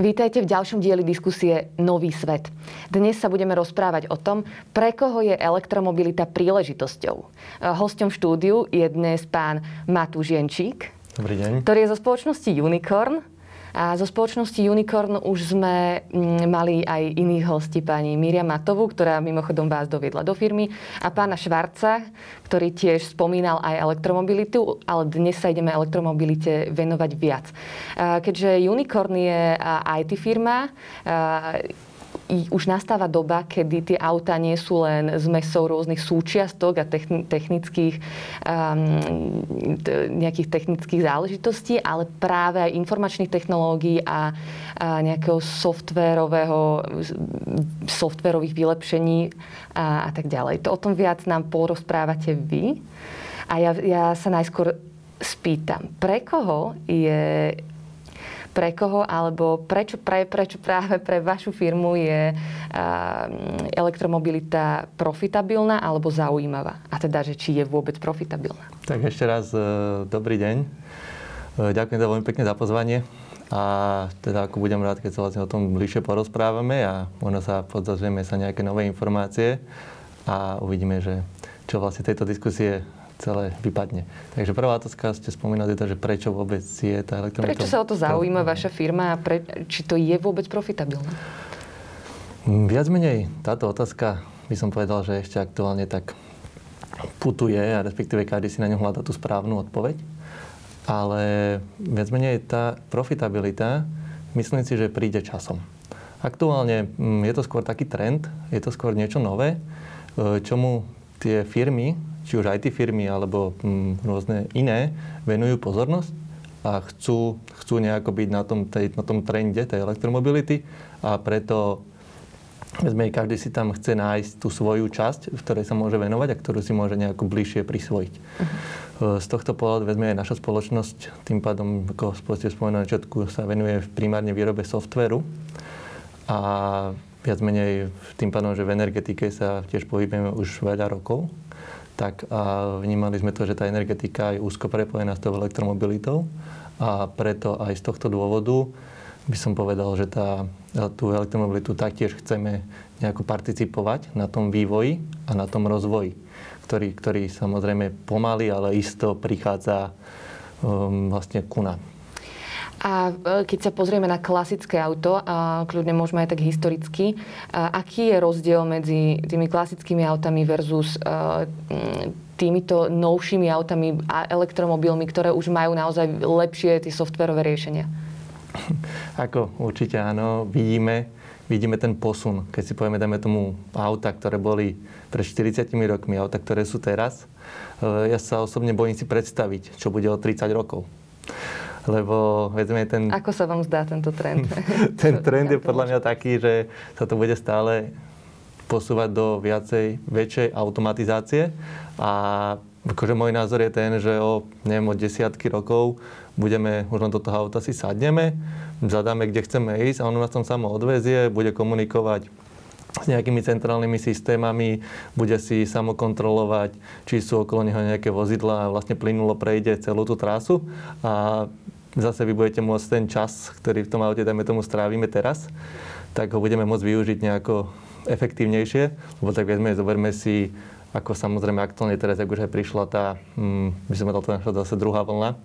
Vítajte v ďalšom dieli diskusie Nový svet. Dnes sa budeme rozprávať o tom, pre koho je elektromobilita príležitosťou. Hosťom v štúdiu je dnes pán Matúš Jenčík, Dobrý deň. ktorý je zo spoločnosti Unicorn. A zo spoločnosti Unicorn už sme mm, mali aj iných hostí, pani Miriam Matovu, ktorá mimochodom vás doviedla do firmy, a pána Švarca, ktorý tiež spomínal aj elektromobilitu, ale dnes sa ideme elektromobilite venovať viac. Keďže Unicorn je IT firma, už nastáva doba, kedy tie auta nie sú len zmesou rôznych súčiastok a technických, um, nejakých technických záležitostí, ale práve aj informačných technológií a, a nejakého softvérového, softvérových vylepšení a, a tak ďalej. To o tom viac nám porozprávate vy. A ja, ja sa najskôr spýtam, pre koho je pre koho alebo prečo, pre, prečo práve pre vašu firmu je elektromobilita profitabilná alebo zaujímavá? A teda, že či je vôbec profitabilná? Tak ešte raz e, dobrý deň. E, ďakujem za veľmi pekne za pozvanie. A teda ako budem rád, keď sa vlastne o tom bližšie porozprávame a možno sa podzazvieme sa nejaké nové informácie a uvidíme, že čo vlastne tejto diskusie celé vypadne. Takže prvá otázka ste spomínali, teda, že prečo vôbec je tá elektromobilita... Prečo sa o to zaujíma vaša firma a pre, či to je vôbec profitabilné? Mm, viac menej táto otázka by som povedal, že ešte aktuálne tak putuje a respektíve každý si na ňu hľadá tú správnu odpoveď. Ale viac menej tá profitabilita, myslím si, že príde časom. Aktuálne mm, je to skôr taký trend, je to skôr niečo nové, e, čomu tie firmy, či už IT firmy alebo hm, rôzne iné, venujú pozornosť a chcú, chcú nejako byť na tom, tej, na tom trende tej elektromobility a preto Vezme, každý si tam chce nájsť tú svoju časť, v ktorej sa môže venovať a ktorú si môže nejako bližšie prisvojiť. Uh-huh. Z tohto pohľadu vezme aj naša spoločnosť, tým pádom, ako ste spomenuli na začiatku, sa venuje primárne výrobe softveru a viac menej tým pádom, že v energetike sa tiež pohybujeme už veľa rokov tak a vnímali sme to, že tá energetika je úzko prepojená s tou elektromobilitou a preto aj z tohto dôvodu by som povedal, že tá, tú elektromobilitu taktiež chceme nejako participovať na tom vývoji a na tom rozvoji, ktorý, ktorý samozrejme pomaly, ale isto prichádza um, vlastne ku nám. A e, keď sa pozrieme na klasické auto, a kľudne môžeme aj tak historicky, aký je rozdiel medzi tými klasickými autami versus e, týmito novšími autami a elektromobilmi, ktoré už majú naozaj lepšie tie softverové riešenia? Ako určite áno, vidíme, vidíme ten posun. Keď si povieme, dajme tomu auta, ktoré boli pred 40 rokmi, auta, ktoré sú teraz, e, ja sa osobne bojím si predstaviť, čo bude o 30 rokov lebo vezme ten... Ako sa vám zdá tento trend? ten trend je podľa mňa taký, že sa to bude stále posúvať do viacej, väčšej automatizácie a akože môj názor je ten, že o, neviem, o desiatky rokov budeme, už len do toho auta si sadneme, zadáme, kde chceme ísť a ono nás tam samo odvezie, bude komunikovať s nejakými centrálnymi systémami, bude si samokontrolovať, či sú okolo neho nejaké vozidla a vlastne plynulo prejde celú tú trasu. A zase vy budete môcť ten čas, ktorý v tom aute, dajme tomu, strávime teraz, tak ho budeme môcť využiť nejako efektívnejšie, lebo tak vezme, zoberme si, ako samozrejme aktuálne teraz, ak už aj prišla tá, hm, by som povedal, to našla zase druhá vlna,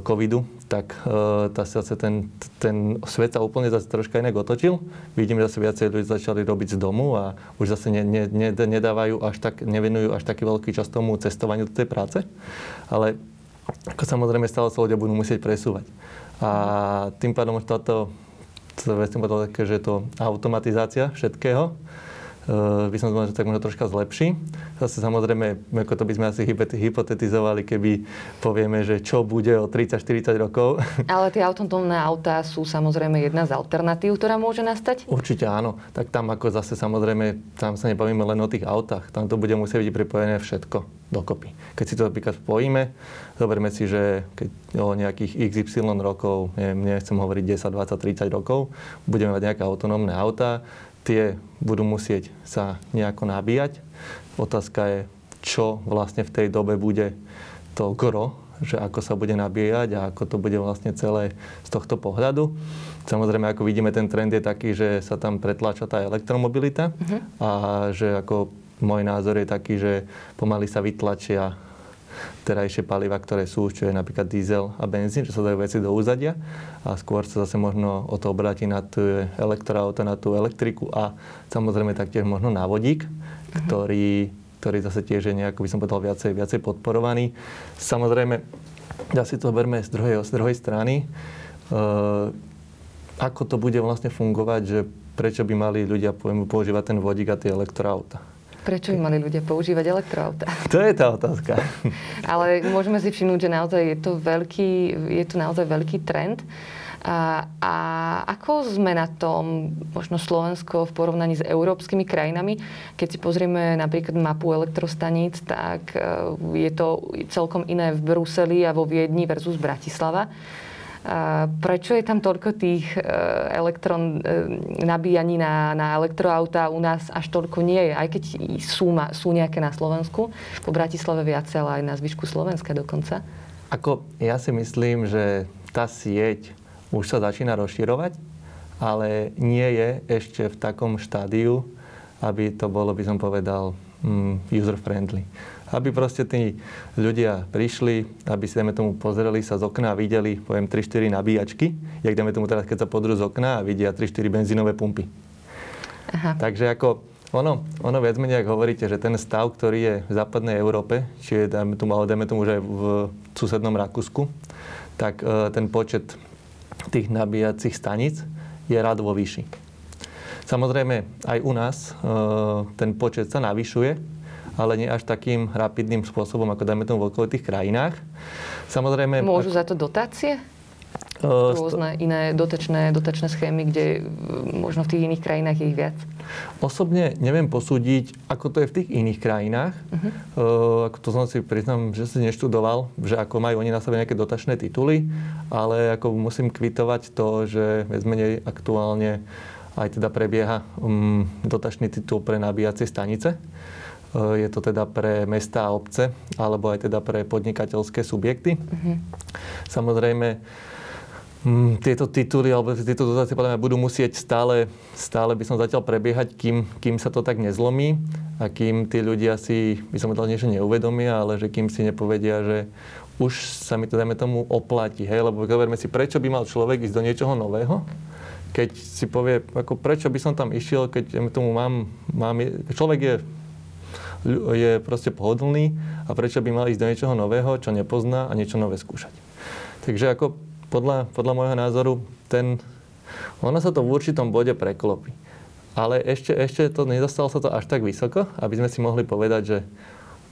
covidu, tak eh, tá zase ten, ten svet sa úplne zase troška inak otočil. Vidím, že zase viacej ľudí začali robiť z domu a už zase ne, ne, ne, nedávajú až tak, nevenujú až taký veľký čas tomu cestovaniu do tej práce. Ale ako samozrejme stále sa ľudia budú musieť presúvať. A tým pádom už táto, to som povedal že to automatizácia všetkého, by som že tak možno troška zlepší. Zase samozrejme, ako to by sme asi hypotetizovali, keby povieme, že čo bude o 30-40 rokov. Ale tie autonómne autá sú samozrejme jedna z alternatív, ktorá môže nastať? Určite áno. Tak tam ako zase samozrejme, tam sa nebavíme len o tých autách. Tam to bude musieť byť pripojené všetko dokopy. Keď si to napríklad spojíme, zoberme si, že keď o nejakých XY rokov, neviem, nechcem hovoriť 10, 20, 30 rokov, budeme mať nejaké autonómne autá, tie budú musieť sa nejako nabíjať. Otázka je, čo vlastne v tej dobe bude to gro že ako sa bude nabíjať a ako to bude vlastne celé z tohto pohľadu. Samozrejme, ako vidíme, ten trend je taký, že sa tam pretláča tá elektromobilita uh-huh. a že ako môj názor je taký, že pomaly sa vytlačia terajšie paliva, ktoré sú, čo je napríklad diesel a benzín, že sa dajú veci do úzadia a skôr sa zase možno o to obráti na tú elektroauto, na tú elektriku a samozrejme taktiež možno na vodík, uh-huh. ktorý ktorý zase tiež je nejako, by som povedal, viacej, viacej podporovaný. Samozrejme, ja si to berme z druhej, z druhej strany. E, ako to bude vlastne fungovať, že prečo by mali ľudia používať ten vodík a tie elektroauta? Prečo by mali ľudia používať elektroauta? To je tá otázka. Ale môžeme si všimnúť, že naozaj je to veľký, je to naozaj veľký trend. A, a ako sme na tom, možno Slovensko v porovnaní s európskymi krajinami? Keď si pozrieme napríklad mapu elektrostaníc, tak e, je to celkom iné v Bruseli a vo Viedni versus Bratislava. Prečo je tam toľko tých e, elektron, e, nabíjaní na, na elektroauta u nás až toľko nie je? Aj keď sú, sú nejaké na Slovensku, po Bratislave viacej, ale aj na zvyšku Slovenska dokonca. Ako ja si myslím, že tá sieť už sa začína rozširovať, ale nie je ešte v takom štádiu, aby to bolo, by som povedal, mm, user-friendly. Aby proste tí ľudia prišli, aby si, dajme tomu, pozreli sa z okna a videli, poviem, 3-4 nabíjačky, jak dajme tomu teraz, keď sa podrú z okna a vidia 3-4 benzínové pumpy. Aha. Takže ako ono, ono viac menej, ak hovoríte, že ten stav, ktorý je v západnej Európe, či je, dajme tomu, ale dajme tomu, že v susednom Rakúsku, tak e, ten počet tých nabíjacích staníc je radovo vyšší. Samozrejme, aj u nás e, ten počet sa navyšuje, ale nie až takým rapidným spôsobom, ako dajme tomu v okolitých krajinách. Samozrejme... Môžu za to dotácie? rôzne iné dotačné, dotačné schémy, kde možno v tých iných krajinách je ich viac? Osobne neviem posúdiť, ako to je v tých iných krajinách. Uh-huh. Uh, ako to som si priznám, že si neštudoval, že ako majú oni na sebe nejaké dotačné tituly, ale ako musím kvitovať to, že viac menej aktuálne aj teda prebieha um, dotačný titul pre nabíjacie stanice. Uh, je to teda pre mesta a obce, alebo aj teda pre podnikateľské subjekty. Uh-huh. Samozrejme, Mm, tieto tituly alebo tieto dotácie podľa mňa budú musieť stále, stále by som zatiaľ prebiehať, kým, kým sa to tak nezlomí a kým tí ľudia si, by som povedal, niečo neuvedomia, ale že kým si nepovedia, že už sa mi to, dajme tomu, oplatí. Hej? Lebo zoberme si, prečo by mal človek ísť do niečoho nového, keď si povie, ako prečo by som tam išiel, keď tomu mám, mám človek je je proste pohodlný a prečo by mal ísť do niečoho nového, čo nepozná a niečo nové skúšať. Takže ako podľa, podľa môjho názoru ten, ono sa to v určitom bode preklopí. Ale ešte, ešte to nedostalo sa to až tak vysoko, aby sme si mohli povedať, že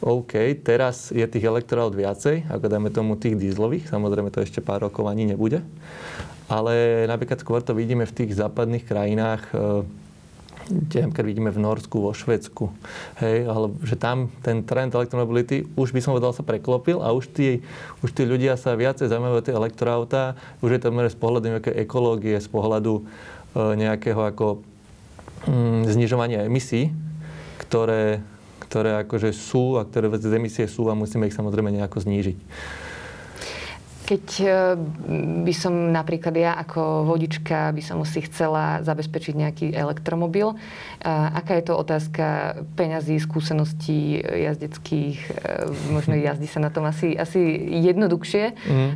OK, teraz je tých elektroaut viacej, ako dajme tomu tých dízlových, samozrejme to ešte pár rokov ani nebude. Ale napríklad skôr to vidíme v tých západných krajinách, keď vidíme v Norsku, vo Švedsku, hej, ale že tam ten trend elektromobility už by som povedal sa preklopil a už tí, už tí ľudia sa viacej zaujímajú o tie elektroautá, už je to z pohľadu nejaké ekológie, z pohľadu e, nejakého ako mm, znižovania emisí, ktoré, ktoré akože sú a ktoré z emisie sú a musíme ich samozrejme nejako znížiť. Keď e, by som napríklad ja ako vodička by som si chcela zabezpečiť nejaký elektromobil, e, aká je to otázka peňazí, skúseností jazdeckých, e, možno jazdí sa na tom asi, asi jednoduchšie mm.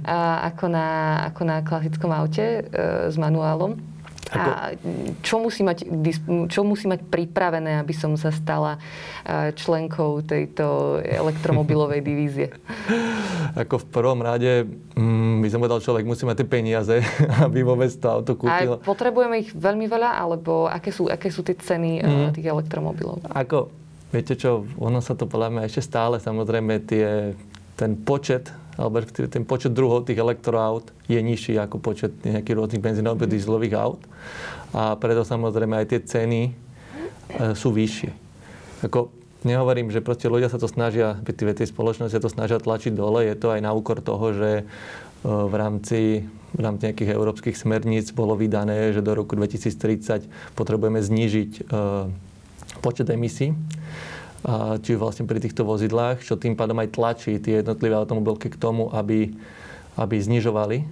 ako, na, ako na klasickom aute s manuálom? Ako... A čo musí, mať, čo musí mať pripravené, aby som sa stala e, členkou tejto elektromobilovej divízie? Ako v prvom rade mm, by som povedal, človek musí mať tie peniaze, aby vôbec to auto kúpil. A potrebujeme ich veľmi veľa, alebo aké sú, aké sú tie ceny mm. tých elektromobilov? Ako, viete čo, ono sa to podľa mňa ešte stále, samozrejme, tie, ten počet alebo ten počet druhov tých elektroaut je nižší ako počet nejakých rôznych benzínových dieselových aut. A preto samozrejme aj tie ceny e, sú vyššie. Ako, nehovorím, že proste ľudia sa to snažia, tie, spoločnosti sa to snažia tlačiť dole, je to aj na úkor toho, že e, v rámci, v rámci nejakých európskych smerníc bolo vydané, že do roku 2030 potrebujeme znížiť e, počet emisí či vlastne pri týchto vozidlách, čo tým pádom aj tlačí tie jednotlivé automobilky k tomu, aby, aby znižovali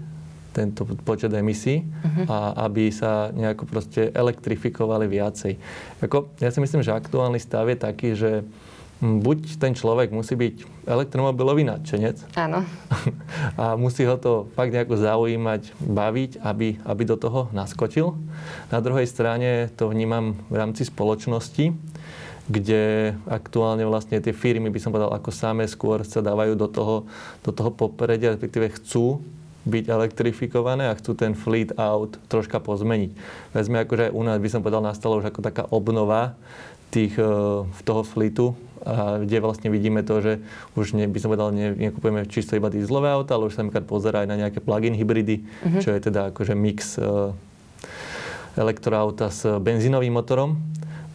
tento počet emisí uh-huh. a aby sa nejako proste elektrifikovali viacej. Ako, ja si myslím, že aktuálny stav je taký, že buď ten človek musí byť elektromobilový nadšenec. Áno. A musí ho to fakt nejako zaujímať, baviť, aby, aby do toho naskočil. Na druhej strane to vnímam v rámci spoločnosti, kde aktuálne vlastne tie firmy, by som povedal, ako samé skôr sa dávajú do toho, do toho popredia, respektíve chcú byť elektrifikované a chcú ten fleet out troška pozmeniť. Vezme akože u nás by som povedal nastalo už ako taká obnova tých, e, toho fleetu, a kde vlastne vidíme to, že už ne, by som povedal, ne, nekupujeme čisto iba dieselové auta, ale už sa napríklad pozerá aj na nejaké plug-in hybridy, uh-huh. čo je teda akože mix uh, elektroauta s benzínovým motorom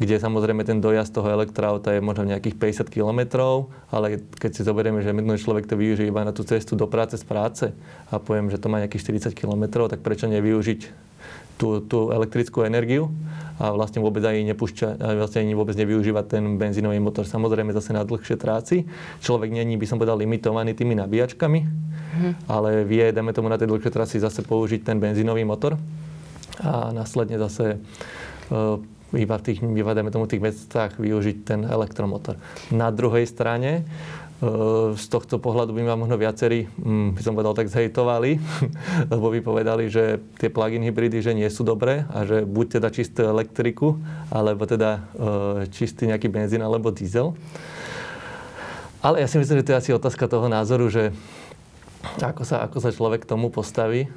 kde samozrejme ten dojazd toho elektroauta je možno nejakých 50 km, ale keď si zoberieme, že minulý človek to využije iba na tú cestu do práce z práce a poviem, že to má nejakých 40 km, tak prečo nevyužiť tú, tú elektrickú energiu a vlastne vôbec ani nepúšťa, vlastne ani vôbec nevyužívať ten benzínový motor. Samozrejme zase na dlhšie tráci. Človek není, by som povedal, limitovaný tými nabíjačkami, mm. ale vie, dajme tomu na tej dlhšie trasy zase použiť ten benzínový motor a následne zase e, iba v tých, iba tomu, tých mestách využiť ten elektromotor. Na druhej strane, e, z tohto pohľadu by ma možno viacerí, mm, by som povedal, tak zhejtovali, lebo by povedali, že tie plug-in hybridy, že nie sú dobré a že buď teda čistú elektriku, alebo teda e, čistý nejaký benzín alebo diesel. Ale ja si myslím, že to je asi otázka toho názoru, že ako sa, ako sa človek k tomu postaví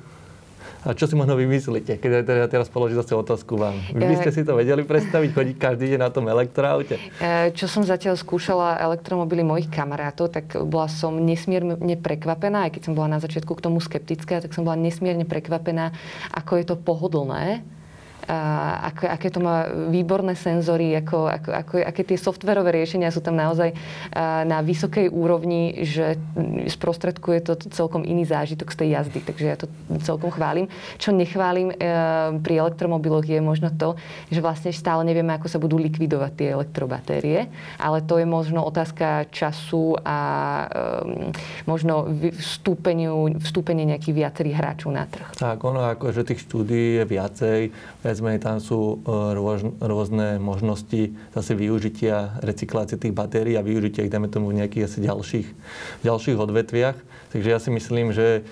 a čo si možno vymyslíte, keď ja teraz položím zase otázku vám? Vy by ste si to vedeli predstaviť, chodiť každý deň na tom elektroaute? Čo som zatiaľ skúšala elektromobily mojich kamarátov, tak bola som nesmierne prekvapená, aj keď som bola na začiatku k tomu skeptická, tak som bola nesmierne prekvapená, ako je to pohodlné ako, aké to má výborné senzory, ako, ako, ako, aké tie softverové riešenia sú tam naozaj na vysokej úrovni, že sprostredkuje to celkom iný zážitok z tej jazdy. Takže ja to celkom chválim. Čo nechválim e, pri elektromobiloch je možno to, že vlastne stále nevieme, ako sa budú likvidovať tie elektrobatérie, ale to je možno otázka času a možno vstúpeniu, vstúpenie nejakých viacerých hráčov na trh. Tak, ono že tých štúdí je viacej povedzme, tam sú rôzne možnosti zase využitia recyklácie tých batérií a využitia ich, dáme tomu, v nejakých asi ďalších, ďalších odvetviach. Takže ja si myslím, že e,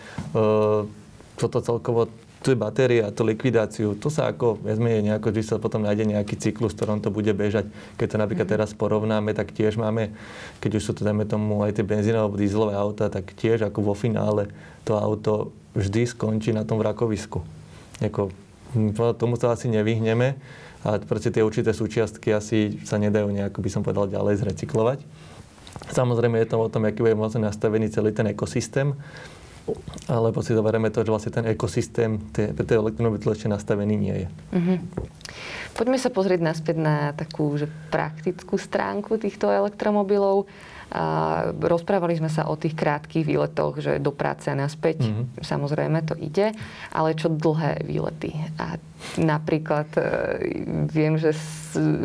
toto celkovo tie batérie a tú likvidáciu, to sa ako vezme nejako, že sa potom nájde nejaký cyklus, ktorom to bude bežať. Keď to napríklad mhm. teraz porovnáme, tak tiež máme, keď už sú to, dajme tomu, aj tie benzínové alebo dízlové auta, tak tiež ako vo finále to auto vždy skončí na tom vrakovisku. Jako tomu sa asi nevyhneme a proste tie určité súčiastky asi sa nedajú nejako, by som povedal, ďalej zrecyklovať. Samozrejme je to o tom, aký bude vlastne nastavený celý ten ekosystém, alebo si zoberieme to, že vlastne ten ekosystém pre tie elektromobil ešte nastavený nie je. Mm-hmm. Poďme sa pozrieť naspäť na takú že praktickú stránku týchto elektromobilov. A rozprávali sme sa o tých krátkých výletoch, že do práce a naspäť, mm-hmm. samozrejme to ide, ale čo dlhé výlety. A napríklad e, viem, že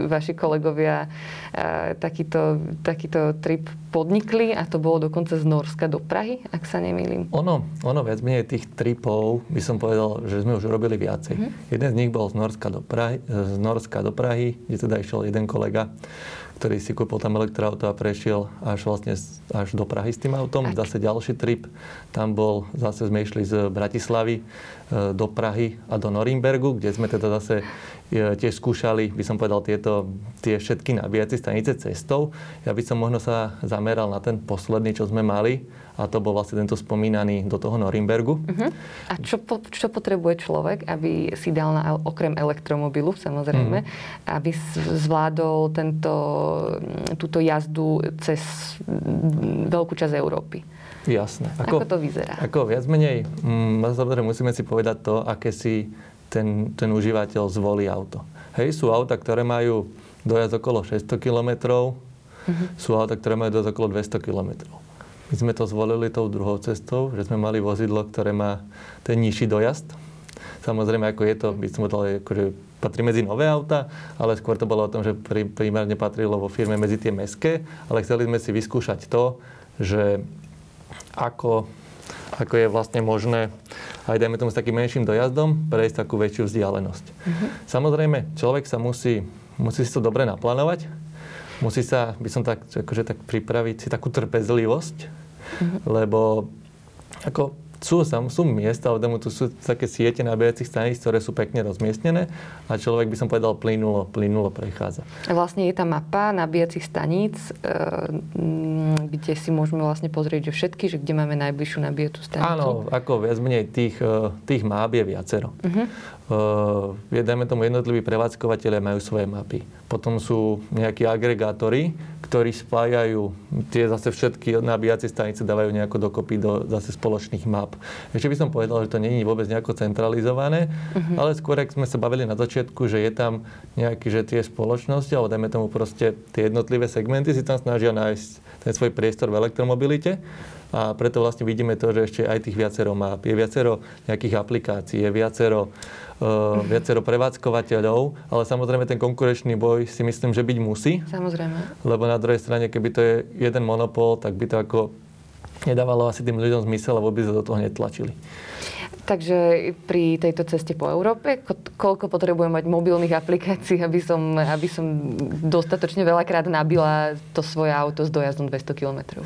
vaši kolegovia e, takýto, takýto trip podnikli a to bolo dokonca z Norska do Prahy, ak sa nemýlim. Ono, ono viac menej tých tripov by som povedal, že sme už robili viacej. Mm-hmm. Jeden z nich bol z Norska do Prahy, z Norska do Prahy kde teda išiel jeden kolega ktorý si kúpil tam elektroauto a prešiel až vlastne až do Prahy s tým autom. Tak. Zase ďalší trip, tam bol, zase sme išli z Bratislavy e, do Prahy a do Norimbergu, kde sme teda zase e, tiež skúšali, by som povedal, tieto, tie všetky nabíjacie stanice cestou. Ja by som možno sa zameral na ten posledný, čo sme mali, a to bol vlastne tento spomínaný do toho Norimbergu. Uh-huh. A čo, po, čo potrebuje človek, aby si dal na, okrem elektromobilu samozrejme, uh-huh. aby zvládol tento, túto jazdu cez veľkú časť Európy? Jasné. Ako, ako to vyzerá? Ako viac menej, mm, musíme si povedať to, aké si ten, ten užívateľ zvolí auto. Hej, sú auta, ktoré majú dojazd okolo 600 km, uh-huh. sú auta, ktoré majú dojazd okolo 200 km. My sme to zvolili tou druhou cestou, že sme mali vozidlo, ktoré má ten nižší dojazd. Samozrejme, ako je to, by som povedal, akože patrí medzi nové auta, ale skôr to bolo o tom, že primárne patrilo vo firme medzi tie meské, ale chceli sme si vyskúšať to, že ako, ako je vlastne možné aj dajme tomu s takým menším dojazdom prejsť takú väčšiu vzdialenosť. Mm-hmm. Samozrejme, človek sa musí, musí si to dobre naplánovať, musí sa, by som tak, akože tak pripraviť si takú trpezlivosť, mm-hmm. lebo ako sú, sú miesta, alebo tu sú také siete nabíjacích staníc, ktoré sú pekne rozmiestnené a človek by som povedal plynulo, plynulo prechádza. Vlastne je tá mapa nabíjacích staníc, e, kde si môžeme vlastne pozrieť, že všetky, že kde máme najbližšiu nabíjacú stanicu. Áno, ako viac menej tých, e, tých map je viacero. Uh-huh. Uh, dajme tomu jednotliví prevádzkovateľe majú svoje mapy. Potom sú nejakí agregátori, ktorí spájajú tie zase všetky nabíjacie stanice, dávajú nejako dokopy do zase spoločných map. Ešte by som povedal, že to není vôbec nejako centralizované, uh-huh. ale skôr, ak sme sa bavili na začiatku, že je tam nejaký, že tie spoločnosti, alebo dajme tomu proste tie jednotlivé segmenty si tam snažia nájsť ten svoj priestor v elektromobilite a preto vlastne vidíme to, že ešte aj tých viacero map, je viacero nejakých aplikácií, je viacero uh, viacero prevádzkovateľov, ale samozrejme ten konkurenčný boj si myslím, že byť musí. Samozrejme. Lebo na druhej strane, keby to je jeden monopol, tak by to ako nedávalo asi tým ľuďom zmysel a vôbec sa do toho netlačili. Takže pri tejto ceste po Európe, koľko potrebujem mať mobilných aplikácií, aby som, aby som dostatočne veľakrát nabila to svoje auto s dojazdom 200 km?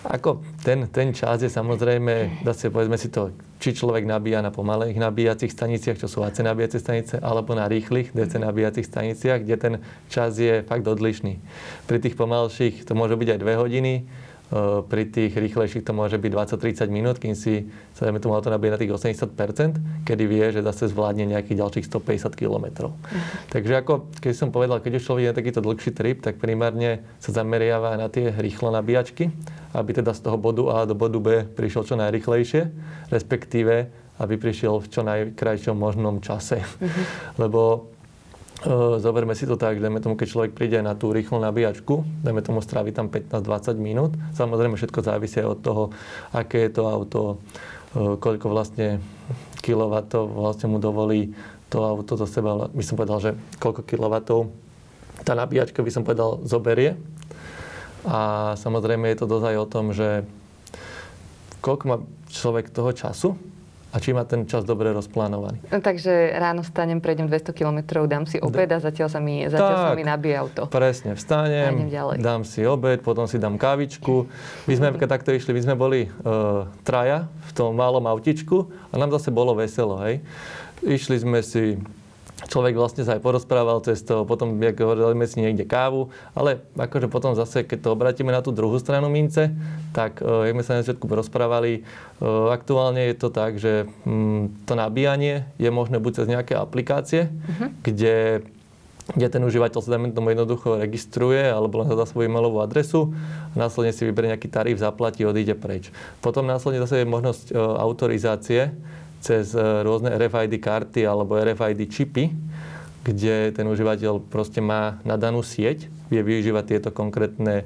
Ako ten, ten čas je samozrejme, zase povedzme si to, či človek nabíja na pomalých nabíjacích staniciach, čo sú AC nabíjacie stanice, alebo na rýchlych DC nabíjacích staniciach, kde ten čas je fakt odlišný. Pri tých pomalších to môže byť aj 2 hodiny, pri tých rýchlejších to môže byť 20-30 minút, kým si sa tomu auto na tých 80%, kedy vie, že zase zvládne nejakých ďalších 150 km. Uh-huh. Takže ako, keď som povedal, keď už človek je takýto dlhší trip, tak primárne sa zameriava na tie rýchlo nabíjačky, aby teda z toho bodu A do bodu B prišiel čo najrychlejšie, respektíve aby prišiel v čo najkrajšom možnom čase. Uh-huh. Lebo Zoberme si to tak, dajme tomu, keď človek príde na tú rýchlu nabíjačku, dajme tomu strávi tam 15-20 minút. Samozrejme všetko závisí od toho, aké je to auto, koľko vlastne kilovatov vlastne mu dovolí to auto do seba. By som povedal, že koľko kilovatov tá nabíjačka by som povedal zoberie. A samozrejme je to dosť aj o tom, že koľko má človek toho času, a či má ten čas dobre rozplánovaný. No, takže ráno vstanem, prejdem 200 km, dám si obed a zatiaľ sa mi, zatiaľ tak, sa mi nabije auto. Presne, vstanem, dám si obed, potom si dám kávičku. My sme mm-hmm. takto išli, my sme boli uh, traja v tom malom autičku a nám zase bolo veselo, hej. Išli sme si človek vlastne sa aj porozprával cez to, potom jak hovorili si niekde kávu, ale akože potom zase, keď to obratíme na tú druhú stranu mince, tak uh, jak sme sa na začiatku porozprávali, uh, aktuálne je to tak, že um, to nabíjanie je možné buď cez nejaké aplikácie, uh-huh. kde kde ten užívateľ sa tomu jednoducho registruje alebo len zadá svoju e-mailovú adresu, následne si vyberie nejaký tarif, zaplatí, odíde preč. Potom následne zase je možnosť uh, autorizácie, cez e, rôzne RFID karty alebo RFID čipy, kde ten užívateľ proste má na danú sieť, vie využívať tieto konkrétne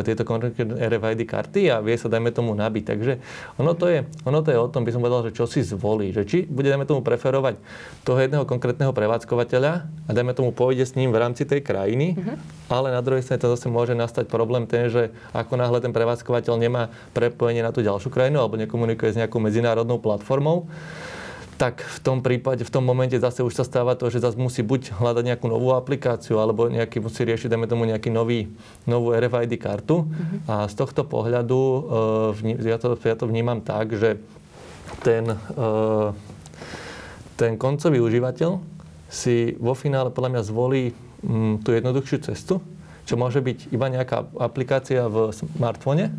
tieto konkrétne RFID karty a vie sa, dajme tomu, nabiť. Takže ono to, je, ono to je o tom, by som povedal, že čo si zvolí. Že či bude, dajme tomu, preferovať toho jedného konkrétneho prevádzkovateľa a dajme tomu, pôjde s ním v rámci tej krajiny, mm-hmm. ale na druhej strane to zase môže nastať problém ten, že ako náhle ten prevádzkovateľ nemá prepojenie na tú ďalšiu krajinu alebo nekomunikuje s nejakou medzinárodnou platformou, tak v tom prípade, v tom momente zase už sa stáva to, že zase musí buď hľadať nejakú novú aplikáciu, alebo nejaký, musí riešiť, dajme tomu, nejaký nový, novú RFID kartu. Mm-hmm. A z tohto pohľadu uh, ja, to, ja to vnímam tak, že ten, uh, ten koncový užívateľ si vo finále podľa mňa zvolí um, tú jednoduchšiu cestu, čo môže byť iba nejaká aplikácia v smartfóne,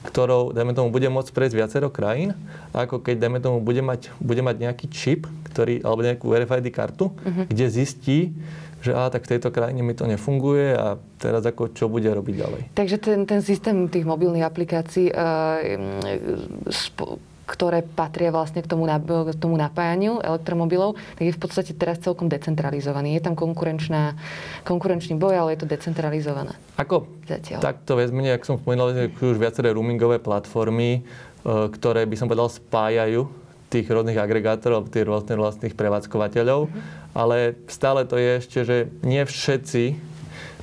ktorou, dajme tomu, bude môcť prejsť viacero krajín, ako keď, dajme tomu, bude mať, bude mať nejaký čip, ktorý, alebo nejakú RFID kartu, uh-huh. kde zistí, že á, tak v tejto krajine mi to nefunguje a teraz ako čo bude robiť ďalej. Takže ten, ten systém tých mobilných aplikácií uh, spo, ktoré patria vlastne k tomu, k tomu napájaniu elektromobilov, tak je v podstate teraz celkom decentralizovaný. Je tam konkurenčná, konkurenčný boj, ale je to decentralizované. Ako Zatiaľ. takto vezmene, ak som spomínal, že už viaceré roamingové platformy, e, ktoré by som povedal spájajú tých rôznych agregátorov, tých rôznych vlastných prevádzkovateľov, mm-hmm. ale stále to je ešte, že nie všetci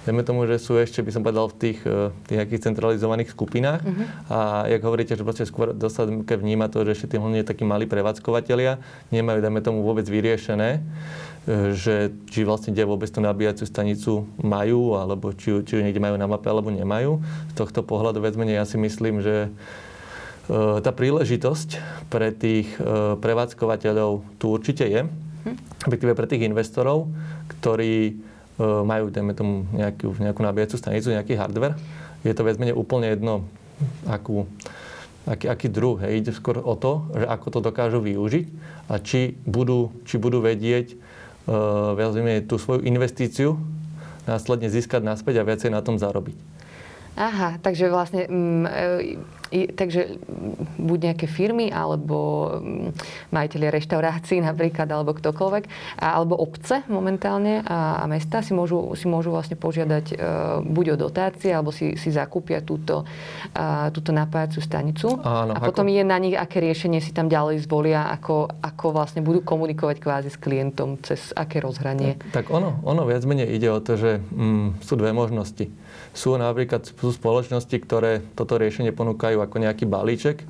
Dajme tomu, že sú ešte, by som povedal, v tých, e, tých nejakých centralizovaných skupinách. Uh-huh. A jak hovoríte, že proste skôr dosadke vníma to, že ešte tí hlavne takí malí prevádzkovateľia nemajú, dajme tomu, vôbec vyriešené e, že či vlastne kde vôbec tú nabíjaciu stanicu majú, alebo či, či ju niekde majú na mape, alebo nemajú. Z tohto pohľadu vec menej ja si myslím, že e, tá príležitosť pre tých prevádzkovateľov tu určite je, mhm. respektíve pre tých investorov, ktorí majú, dajme tomu, nejakú, nejakú nabíjacú stanicu, nejaký hardware. Je to viac menej úplne jedno, akú, aký, aký druh. Hej. Ide skôr o to, že ako to dokážu využiť a či budú, či budú vedieť uh, viac menej tú svoju investíciu následne získať naspäť a viacej na tom zarobiť. Aha, takže vlastne, mm, takže buď nejaké firmy, alebo majiteľi reštaurácií napríklad, alebo ktokoľvek, alebo obce momentálne a, a mesta si môžu, si môžu vlastne požiadať e, buď o dotácie, alebo si, si zakúpia túto, a, túto napájacú stanicu. Áno, a potom ako... je na nich, aké riešenie si tam ďalej zvolia, ako, ako vlastne budú komunikovať kvázi s klientom, cez aké rozhranie. Tak, tak ono, ono viac menej ide o to, že mm, sú dve možnosti sú napríklad sú spoločnosti, ktoré toto riešenie ponúkajú ako nejaký balíček,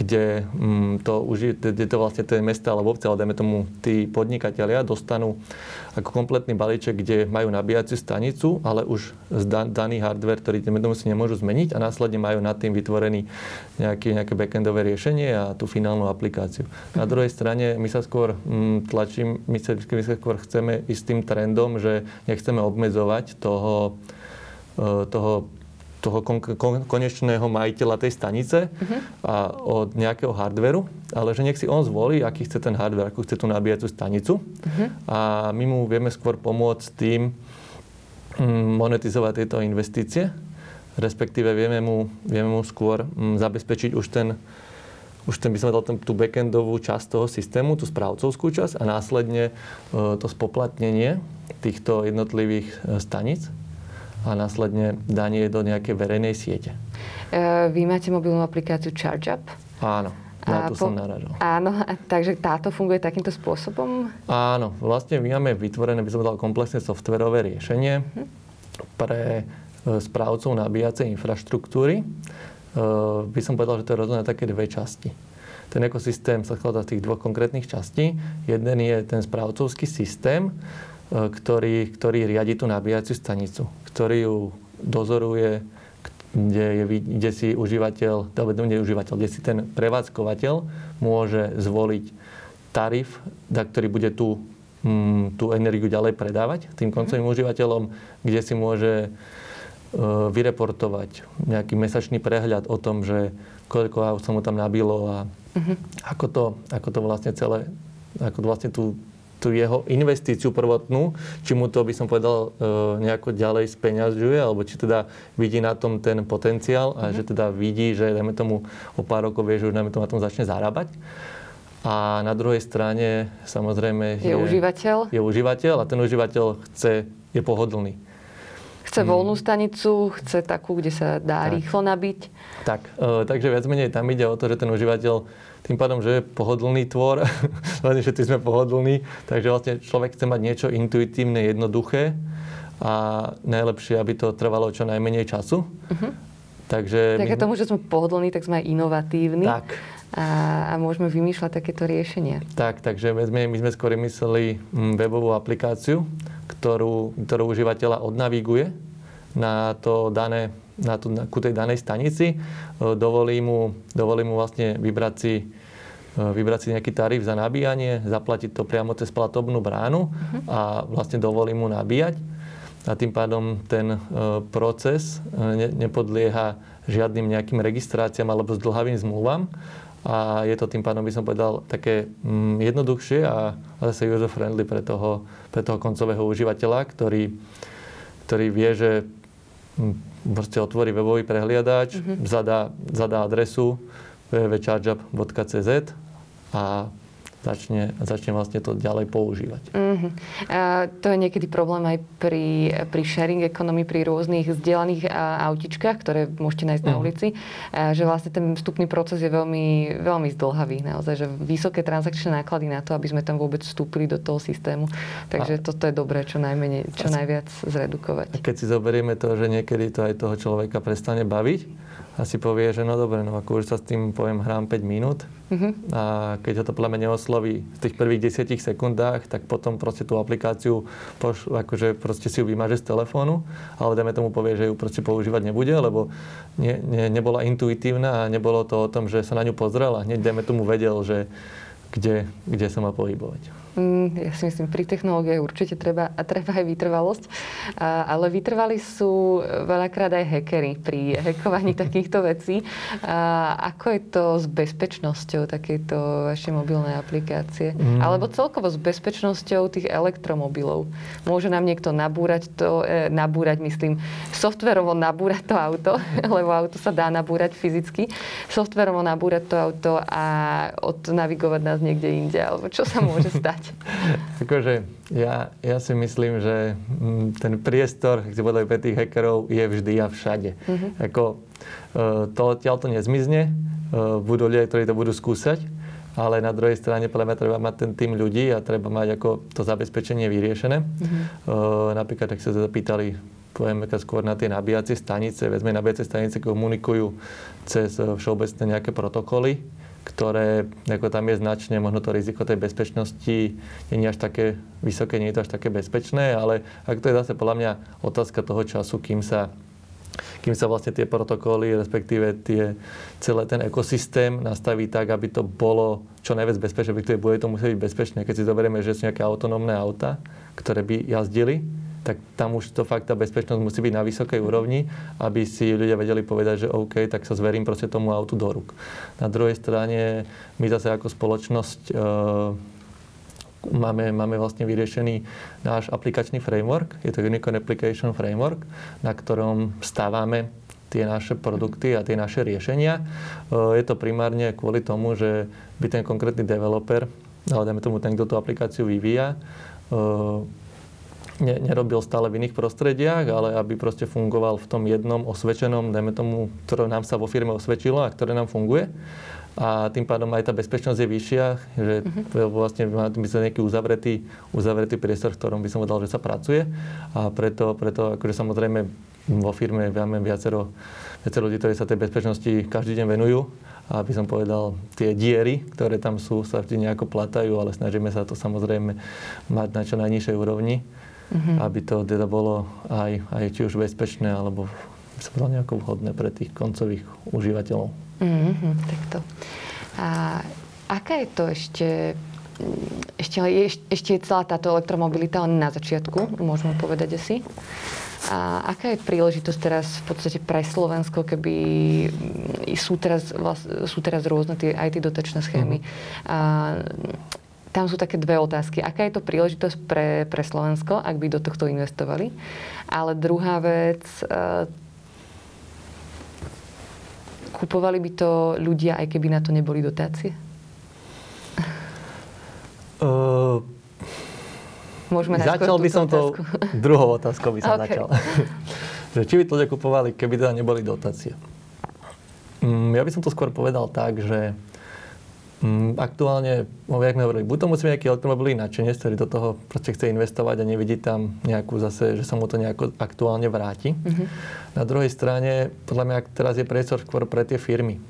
kde, mm, to, už, kde to vlastne tie mesta alebo obce, ale dajme tomu tí podnikatelia dostanú ako kompletný balíček, kde majú nabíjaciu stanicu, ale už daný hardware, ktorý dajme tomu si nemôžu zmeniť a následne majú nad tým vytvorený nejaký, nejaké backendové riešenie a tú finálnu aplikáciu. Na druhej strane my sa skôr mm, tlačím, my sa, my sa skôr chceme ísť tým trendom, že nechceme obmedzovať toho toho toho kon- kon- konečného majiteľa tej stanice uh-huh. a od nejakého hardveru, ale že nech si on zvolí, aký chce ten hardware, akú chce tú nabíjacú stanicu uh-huh. a my mu vieme skôr pomôcť tým mm, monetizovať tieto investície, respektíve vieme mu, vieme mu skôr mm, zabezpečiť už ten už ten by som dal tú backendovú časť toho systému, tú správcovskú časť a následne e, to spoplatnenie týchto jednotlivých e, staníc a následne danie do nejakej verejnej siete. E, vy máte mobilnú aplikáciu ChargeUp? Áno. Na to po, som naražal. Áno, takže táto funguje takýmto spôsobom? Áno, vlastne my máme vytvorené, by som dal komplexné softverové riešenie hm. pre e, správcov nabíjacej infraštruktúry. E, by som povedal, že to je rozdelené také dve časti. Ten ekosystém sa skladá z tých dvoch konkrétnych častí. Jeden je ten správcovský systém, ktorý, ktorý riadi tú nabíjaciu stanicu ktorý ju dozoruje, kde, je, kde si užívateľ, alebo nie užívateľ, kde si ten prevádzkovateľ môže zvoliť tarif, za ktorý bude tú, mm, tú energiu ďalej predávať tým koncovým mm. užívateľom, kde si môže e, vyreportovať nejaký mesačný prehľad o tom, že koľko aut sa mu tam nabilo a mm-hmm. ako, to, ako to vlastne celé, ako vlastne tú tú jeho investíciu prvotnú, či mu to, by som povedal, e, nejako ďalej speňažuje, alebo či teda vidí na tom ten potenciál a mm-hmm. že teda vidí, že dajme tomu o pár rokov vie, že už dajme tomu na tom začne zarábať. A na druhej strane samozrejme je, je užívateľ. Je užívateľ a ten užívateľ chce, je pohodlný. Chce voľnú mm. stanicu, chce takú, kde sa dá tak. rýchlo nabiť. Tak, e, takže viac menej tam ide o to, že ten užívateľ tým pádom, že je pohodlný tvor, vlastne všetci sme pohodlní, takže vlastne človek chce mať niečo intuitívne, jednoduché a najlepšie, aby to trvalo čo najmenej času. Uh-huh. Takže Takže my... tomu, že sme pohodlní, tak sme aj inovatívni. Tak. A, a môžeme vymýšľať takéto riešenia. Tak, takže my sme, my sme skôr mysleli mm, webovú aplikáciu, ktorú, ktorú užívateľa odnaviguje na to dané na, tú, na, ku tej danej stanici, e, dovolí mu, dovolí mu vlastne vybrať si, e, vybrať si nejaký tarif za nabíjanie, zaplatiť to priamo cez platobnú bránu uh-huh. a vlastne dovolí mu nabíjať. A tým pádom ten e, proces ne, nepodlieha žiadnym nejakým registráciám alebo zdlhavým zmluvám. A je to tým pádom, by som povedal, také mm, jednoduchšie a, zase user-friendly pre toho, pre toho koncového užívateľa, ktorý, ktorý vie, že mm, proste otvorí webový prehliadač, mm-hmm. zadá, zadá adresu www.chargeup.cz a začne, začne vlastne to ďalej používať. Uh-huh. A to je niekedy problém aj pri, pri sharing economy, pri rôznych zdieľaných autičkách, ktoré môžete nájsť uh-huh. na mhm. ulici, a že vlastne ten vstupný proces je veľmi, veľmi zdlhavý. Naozaj, že vysoké transakčné náklady na to, aby sme tam vôbec vstúpili do toho systému. Takže a... toto je dobré čo, najmenej, čo najviac zredukovať. A keď si zoberieme to, že niekedy to aj toho človeka prestane baviť, a si povie, že no dobre, no ako už sa s tým poviem hrám 5 minút uh-huh. a keď ho to pleme neosloví v tých prvých 10 sekundách, tak potom proste tú aplikáciu poš, akože proste si ju vymaže z telefónu, ale dajme tomu povie, že ju proste používať nebude, lebo ne, ne, nebola intuitívna a nebolo to o tom, že sa na ňu pozrel a hneď dajme tomu vedel, že kde, kde sa má pohybovať. Mm, ja si myslím, pri technológiách určite treba, a treba aj vytrvalosť. A, ale vytrvali sú veľakrát aj hackery pri hackovaní takýchto vecí. A ako je to s bezpečnosťou takejto vašej mobilnej aplikácie? Mm. Alebo celkovo s bezpečnosťou tých elektromobilov? Môže nám niekto nabúrať to, e, nabúrať, myslím, softverovo nabúrať to auto, lebo auto sa dá nabúrať fyzicky, softverovo nabúrať to auto a odnavigovať nás niekde inde, alebo čo sa môže stať? Povedať? akože ja, ja si myslím, že mm, ten priestor, ak si povedali pre tých hackerov, je vždy a všade. Mm-hmm. Ako, e, to odtiaľ to nezmizne, e, budú ľudia, ktorí to budú skúsať, ale na druhej strane podľa mňa treba mať ten tým ľudí a treba mať ako to zabezpečenie vyriešené. Mm-hmm. Napríklad, ak sa zapýtali povieme skôr na tie nabíjacie stanice, vezme nabíjacie stanice komunikujú cez všeobecné nejaké protokoly, ktoré, ako tam je značne, možno to riziko tej bezpečnosti nie je až také vysoké, nie je to až také bezpečné, ale ak to je zase podľa mňa otázka toho času, kým sa kým sa vlastne tie protokoly, respektíve tie, celé ten ekosystém nastaví tak, aby to bolo čo najviac bezpečné, respektíve bude to musieť byť bezpečné. Keď si zoberieme, že sú nejaké autonómne auta, ktoré by jazdili, tak tam už to fakt tá bezpečnosť musí byť na vysokej úrovni, aby si ľudia vedeli povedať, že OK, tak sa zverím proste tomu autu do rúk. Na druhej strane my zase ako spoločnosť e, máme, máme vlastne vyriešený náš aplikačný framework, je to Unicorn Application Framework, na ktorom stávame tie naše produkty a tie naše riešenia. E, je to primárne kvôli tomu, že by ten konkrétny developer, ale dajme tomu ten, kto tú aplikáciu vyvíja, e, ne, nerobil stále v iných prostrediach, ale aby proste fungoval v tom jednom osvedčenom, dajme tomu, ktoré nám sa vo firme osvedčilo a ktoré nám funguje. A tým pádom aj tá bezpečnosť je vyššia, že uh-huh. vlastne by sa nejaký uzavretý, uzavretý priestor, v ktorom by som povedal, že sa pracuje. A preto, preto akože samozrejme vo firme máme viacero, viacero ľudí, ktorí sa tej bezpečnosti každý deň venujú. A aby som povedal, tie diery, ktoré tam sú, sa vždy nejako platajú, ale snažíme sa to samozrejme mať na čo najnižšej úrovni mm-hmm. aby to teda bolo aj, aj či už bezpečné, alebo by som povedal nejako vhodné pre tých koncových užívateľov. Mm-hmm, takto. A aká je to ešte ešte, ešte je celá táto elektromobilita len na začiatku, môžeme povedať asi. A aká je príležitosť teraz v podstate pre Slovensko, keby sú teraz, sú teraz rôzne tie, aj tie dotačné schémy. Uh-huh. A tam sú také dve otázky. Aká je to príležitosť pre, pre Slovensko, ak by do tohto investovali? Ale druhá vec, uh, kupovali by to ľudia, aj keby na to neboli dotácie? Uh, Môžeme začal by som to druhou otázkou by som okay. začal. že či by to ľudia kupovali, keby teda neboli dotácie. Mm, ja by som to skôr povedal tak, že aktuálne, jak sme hovorili, buď to musí byť nejaký elektromobilový nadšenec, ktorý do toho proste chce investovať a nevidí tam nejakú zase, že sa mu to nejako aktuálne vráti. Mm-hmm. Na druhej strane, podľa mňa teraz je priestor skôr pre tie firmy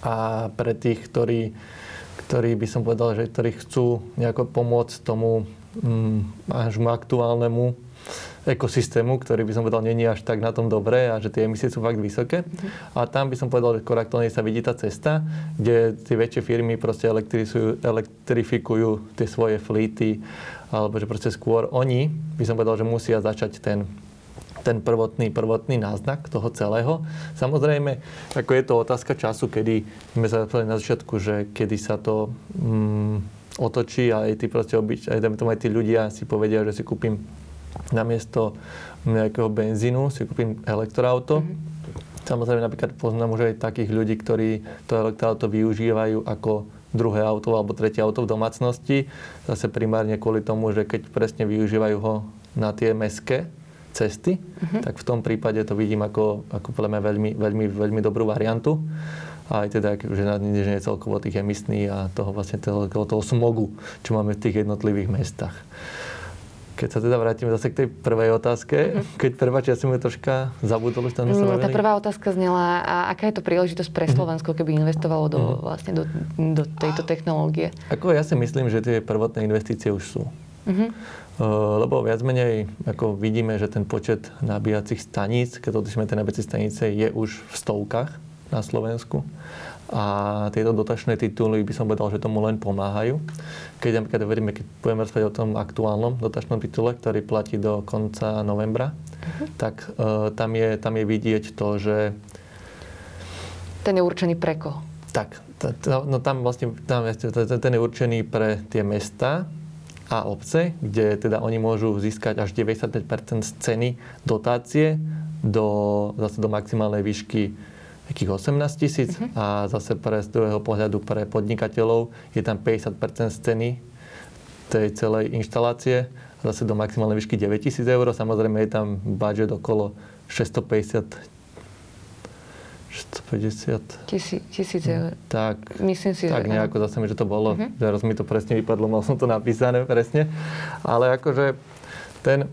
a pre tých, ktorí, ktorí by som povedal, že ktorí chcú nejako pomôcť tomu mm, až aktuálnemu ekosystému, ktorý by som povedal, není až tak na tom dobré a že tie emisie sú fakt vysoké. Mm-hmm. A tam by som povedal, že koraktovne sa vidí tá cesta, kde tie väčšie firmy proste elektrifikujú tie svoje flíty, alebo že proste skôr oni, by som povedal, že musia začať ten ten prvotný, prvotný náznak toho celého. Samozrejme, ako je to otázka času, kedy sme sa na začiatku, že kedy sa to mm, otočí a aj tí proste obyč, aj, aj tí ľudia si povedia, že si kúpim namiesto nejakého benzínu si kúpim elektroauto. Mm-hmm. Samozrejme, napríklad poznám už aj takých ľudí, ktorí to elektroauto využívajú ako druhé auto alebo tretie auto v domácnosti. Zase primárne kvôli tomu, že keď presne využívajú ho na tie meské cesty, uh-huh. tak v tom prípade to vidím ako, ako podľa mňa veľmi, veľmi, veľmi dobrú variantu. A aj teda, že nie je celkovo tých emisných a toho vlastne toho, toho smogu, čo máme v tých jednotlivých mestách. Keď sa teda vrátime zase k tej prvej otázke, mm-hmm. keď prvá, ja som ju troška zabudol, už tam no, Tá prvá otázka znela, a aká je to príležitosť pre mhm. Slovensko, keby investovalo do, mm-hmm. vlastne do, do tejto technológie? Ako ja si myslím, že tie prvotné investície už sú. Mm-hmm. Lebo viac menej ako vidíme, že ten počet nabíjacích staníc, keď odlišíme tie nabíjacie stanice, je už v stovkách na Slovensku. A tieto dotačné tituly by som povedal, že tomu len pomáhajú. Keď napríklad veríme, keď budeme rozprávať o tom aktuálnom dotačnom titule, ktorý platí do konca novembra, uh-huh. tak uh, tam, je, tam je vidieť to, že... Ten je určený pre koho? Tak, t- no tam vlastne tam, ten je určený pre tie mesta a obce, kde teda oni môžu získať až 95% z ceny dotácie do, zase do maximálnej výšky takých 18 tisíc uh-huh. a zase pre z druhého pohľadu pre podnikateľov je tam 50% z ceny tej celej inštalácie zase do maximálnej výšky 9 tisíc eur. Samozrejme je tam budget okolo 650 650... Tisí, tisíc eur. Tak, Myslím si, tak že nejako zase mi, že to bolo. Uh-huh. Teraz mi to presne vypadlo, mal som to napísané presne. Ale akože ten,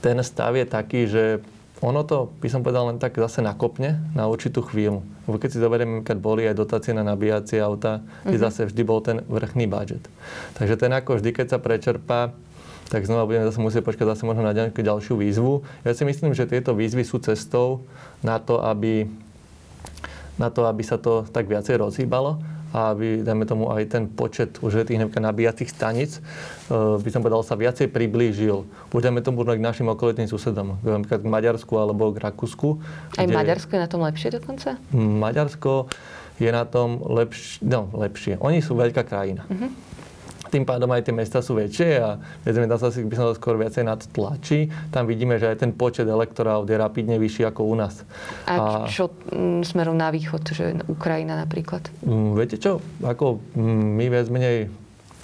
ten stav je taký, že ono to, by som povedal, len tak zase nakopne na určitú chvíľu. Lebo keď si zoberieme, keď boli aj dotácie na nabíjacie auta, kde mm-hmm. zase vždy bol ten vrchný budget. Takže ten ako vždy, keď sa prečerpá, tak znova budeme zase musieť počkať zase možno na nejakú ďalšiu výzvu. Ja si myslím, že tieto výzvy sú cestou na to, aby, na to, aby sa to tak viacej rozhýbalo a aby, dajme tomu, aj ten počet už tých nabíjacích stanic, uh, by som povedal, sa viacej priblížil. Už dajme tomu k našim okolitým susedom, napríklad k Maďarsku alebo k Rakúsku. Aj kde... Maďarsko je na tom lepšie dokonca? Maďarsko je na tom lepš... no, lepšie. Oni sú veľká krajina. Uh-huh tým pádom aj tie mesta sú väčšie a vieme, dá sa si, by som to skôr viacej na to tlačí. Tam vidíme, že aj ten počet elektorát je rapidne vyšší ako u nás. A, a čo m, mm, smerom na východ, že Ukrajina napríklad? M, mm, viete čo, ako m, mm, my viac menej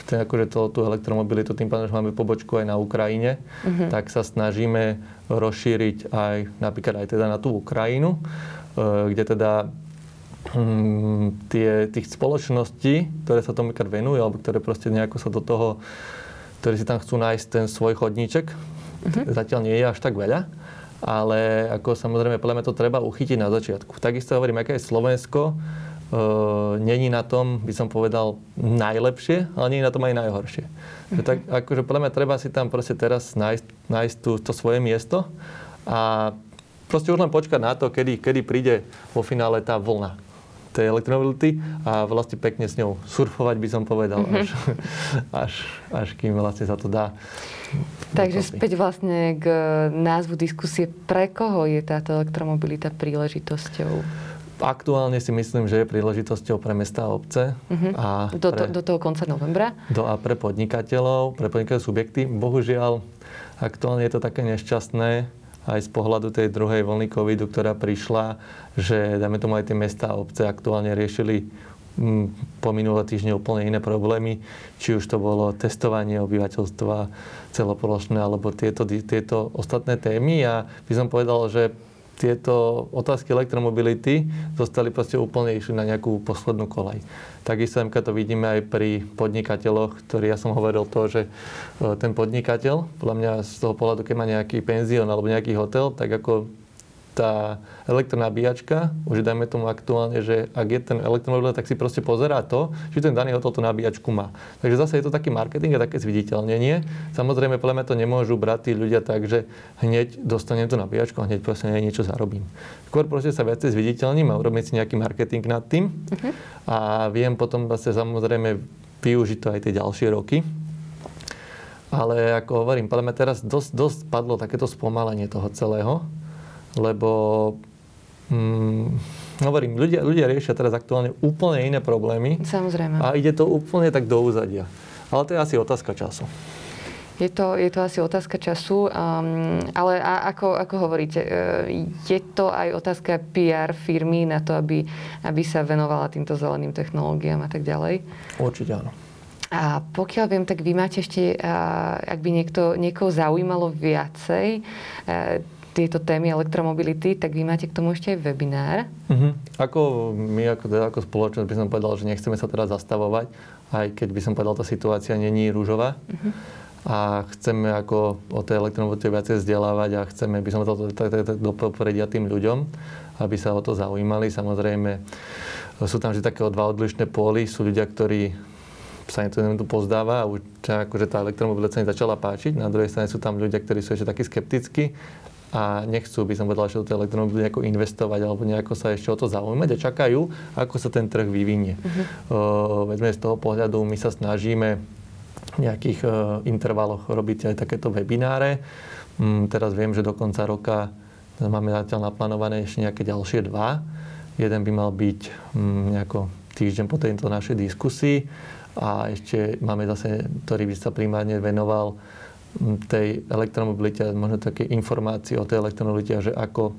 ten, akože to, tú elektromobilitu, tým pádom, že máme pobočku aj na Ukrajine, uh-huh. tak sa snažíme rozšíriť aj napríklad aj teda na tú Ukrajinu, e, kde teda tie, tých spoločností, ktoré sa tomu venujú, alebo ktoré proste nejako sa do toho, ktorí si tam chcú nájsť ten svoj chodníček, uh-huh. zatiaľ nie je až tak veľa, ale ako samozrejme, podľa mňa to treba uchytiť na začiatku. Takisto hovorím, aké je Slovensko, e, není na tom, by som povedal, najlepšie, ale je na tom aj najhoršie. Uh-huh. Tak akože podľa mňa treba si tam proste teraz nájsť, nájsť tú, to svoje miesto a proste už len počkať na to, kedy, kedy príde vo finále tá vlna tej elektromobility a vlastne pekne s ňou surfovať by som povedal, mm-hmm. až, až, až kým vlastne sa to dá. Takže späť vlastne k názvu diskusie. Pre koho je táto elektromobilita príležitosťou? Aktuálne si myslím, že je príležitosťou pre mesta a obce. Uh-huh. A do, pre, do, do toho konca novembra? Do, a pre podnikateľov, pre podnikateľov subjekty. Bohužiaľ, aktuálne je to také nešťastné, aj z pohľadu tej druhej vlny covidu, ktorá prišla, že dajme tomu aj tie mesta a obce aktuálne riešili mm, po minulé týždne úplne iné problémy, či už to bolo testovanie obyvateľstva celopoločné, alebo tieto, tieto ostatné témy. A by som povedal, že tieto otázky elektromobility zostali proste úplne išli na nejakú poslednú kolaj. Takisto to vidíme aj pri podnikateľoch, ktorí ja som hovoril to, že e, ten podnikateľ, podľa mňa z toho pohľadu, keď má nejaký penzión alebo nejaký hotel, tak ako tá elektronabíjačka, už dajme tomu aktuálne, že ak je ten elektromobil, tak si proste pozerá to, že ten daný hotel tú nabíjačku má. Takže zase je to taký marketing a také zviditeľnenie. Samozrejme, podľa mňa to nemôžu brať tí ľudia tak, že hneď dostanem tú nabíjačku a hneď proste niečo zarobím. Skôr proste sa viacej zviditeľním a urobím si nejaký marketing nad tým uh-huh. a viem potom zase samozrejme využiť to aj tie ďalšie roky. Ale ako hovorím, podľa mňa teraz dosť, dosť padlo takéto spomalenie toho celého lebo hm, hovorím, ľudia, ľudia riešia teraz aktuálne úplne iné problémy. Samozrejme. A ide to úplne tak do úzadia. Ale to je asi otázka času. Je to, je to asi otázka času, um, ale a, ako, ako hovoríte, e, je to aj otázka PR firmy na to, aby, aby sa venovala týmto zeleným technológiám a tak ďalej? Určite áno. A pokiaľ viem, tak vy máte ešte, ak by niekto, niekoho zaujímalo viacej, tieto témy elektromobility, tak vy máte k tomu ešte aj webinár. Uh-huh. Ako my ako, teda, ako spoločnosť by som povedal, že nechceme sa teraz zastavovať, aj keď by som povedal, tá situácia není rúžová. Uh-huh. A chceme ako o tej elektromobilite viacej vzdelávať a chceme, by som to do popredia tým ľuďom, aby sa o to zaujímali. Samozrejme, sú tam vždy také dva odlišné póly. Sú ľudia, ktorí sa im to pozdáva a už akože tá elektromobilita sa im začala páčiť. Na druhej strane sú tam ľudia, ktorí sú ešte takí skeptickí a nechcú, by som povedal, že do tej elektromobily nejako investovať alebo nejako sa ešte o to zaujímať a čakajú, ako sa ten trh vyvinie. Uh-huh. veďme z toho pohľadu, my sa snažíme v nejakých uh, intervaloch robiť aj takéto webináre. Um, teraz viem, že do konca roka máme zatiaľ naplánované ešte nejaké ďalšie dva. Jeden by mal byť um, nejako týždeň po tejto našej diskusii a ešte máme zase, ktorý by sa primárne venoval tej elektromobilite, možno také informácie o tej elektromobilite, že ako,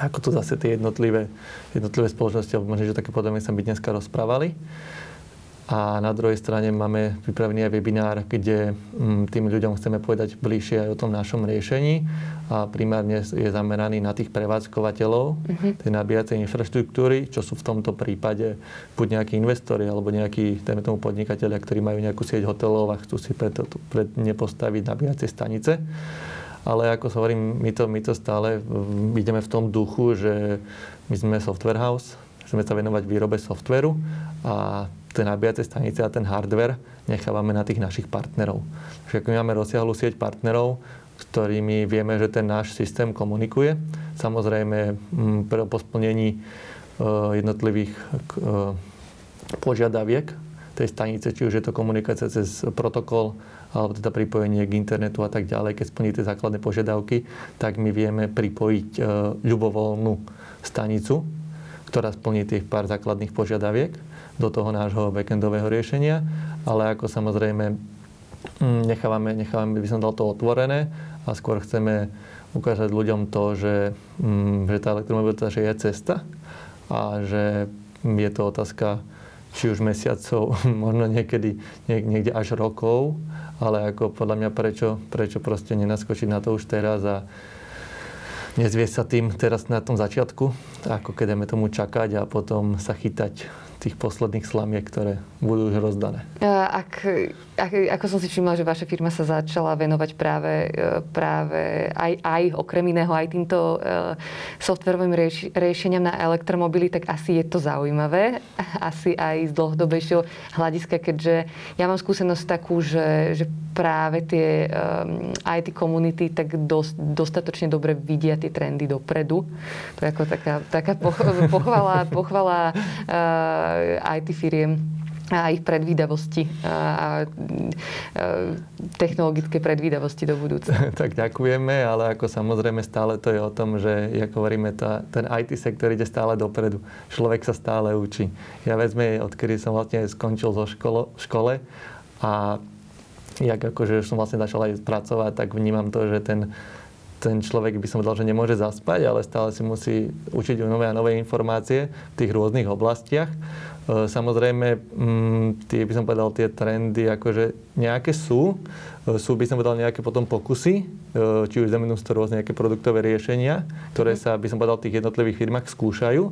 ako to zase tie jednotlivé, jednotlivé spoločnosti, alebo možno, že také podobne sa by dneska rozprávali. A na druhej strane máme pripravený aj webinár, kde mm, tým ľuďom chceme povedať bližšie aj o tom našom riešení. A primárne je zameraný na tých prevádzkovateľov uh-huh. tej nabíjacej infraštruktúry, čo sú v tomto prípade buď nejakí investori alebo nejakí, dajme tomu podnikatelia, ktorí majú nejakú sieť hotelov a chcú si pred, pred nepostaviť nabíjacie stanice. Ale ako sa hovorím, my to, my to stále ideme v tom duchu, že my sme software house, chceme sa venovať výrobe softveru a tie nabíjacie stanice a ten hardware nechávame na tých našich partnerov. Takže my máme rozsiahlu sieť partnerov, ktorými vieme, že ten náš systém komunikuje. Samozrejme, mm, po splnení e, jednotlivých e, požiadaviek tej stanice, či už je to komunikácia cez protokol, alebo teda pripojenie k internetu a tak ďalej, keď splní tie základné požiadavky, tak my vieme pripojiť e, ľubovoľnú stanicu, ktorá splní tých pár základných požiadaviek do toho nášho backendového riešenia, ale ako samozrejme mm, nechávame, nechávame, by som dal to otvorené a skôr chceme ukázať ľuďom to, že, mm, že tá elektromobilita že je cesta a že je to otázka či už mesiacov, možno niekedy niekde až rokov, ale ako podľa mňa prečo, prečo proste nenaskočiť na to už teraz a nezvie sa tým teraz na tom začiatku, ako keď tomu čakať a potom sa chytať tých posledných slamiek, ktoré budú už rozdané. Ak, ak, ako som si všimla, že vaša firma sa začala venovať práve, e, práve aj, aj okrem iného aj týmto uh, softverovým rieš, riešeniam na elektromobily, tak asi je to zaujímavé. Asi aj z dlhodobejšieho hľadiska, keďže ja mám skúsenosť takú, že, že práve tie um, IT komunity tak dos, dostatočne dobre vidia tie trendy dopredu. To je ako taká, taká pochvala, pochvala uh, IT firiem a ich predvídavosti a, technologické predvídavosti do budúcna. tak ďakujeme, ale ako samozrejme stále to je o tom, že, ako hovoríme, tá, ten IT sektor ide stále dopredu. Človek sa stále učí. Ja vezme, odkedy som vlastne skončil zo školo, škole a jak akože som vlastne začal aj pracovať, tak vnímam to, že ten ten človek by som povedal, že nemôže zaspať, ale stále si musí učiť nové a nové informácie v tých rôznych oblastiach. E, samozrejme, mm, tie by som povedal, tie trendy akože nejaké sú. E, sú by som povedal nejaké potom pokusy, e, či už znamenú to rôzne nejaké produktové riešenia, ktoré sa by som povedal v tých jednotlivých firmách skúšajú.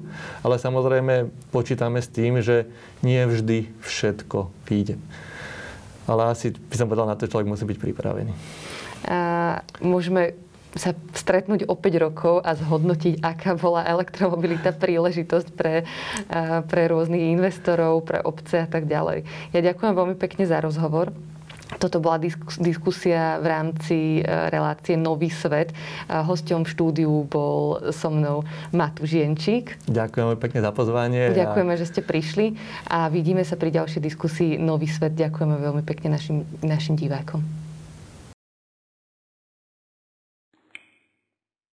Ale samozrejme počítame s tým, že nie vždy všetko vyjde. Ale asi by som povedal, na to človek musí byť pripravený. A môžeme sa stretnúť o 5 rokov a zhodnotiť, aká bola elektromobilita príležitosť pre, pre rôznych investorov, pre obce a tak ďalej. Ja ďakujem veľmi pekne za rozhovor. Toto bola diskusia v rámci e, relácie Nový svet. Hosťom v štúdiu bol so mnou Žienčík. Ďakujem pekne za pozvanie. Ďakujeme, a... že ste prišli a vidíme sa pri ďalšej diskusii Nový svet. Ďakujeme veľmi pekne našim, našim divákom.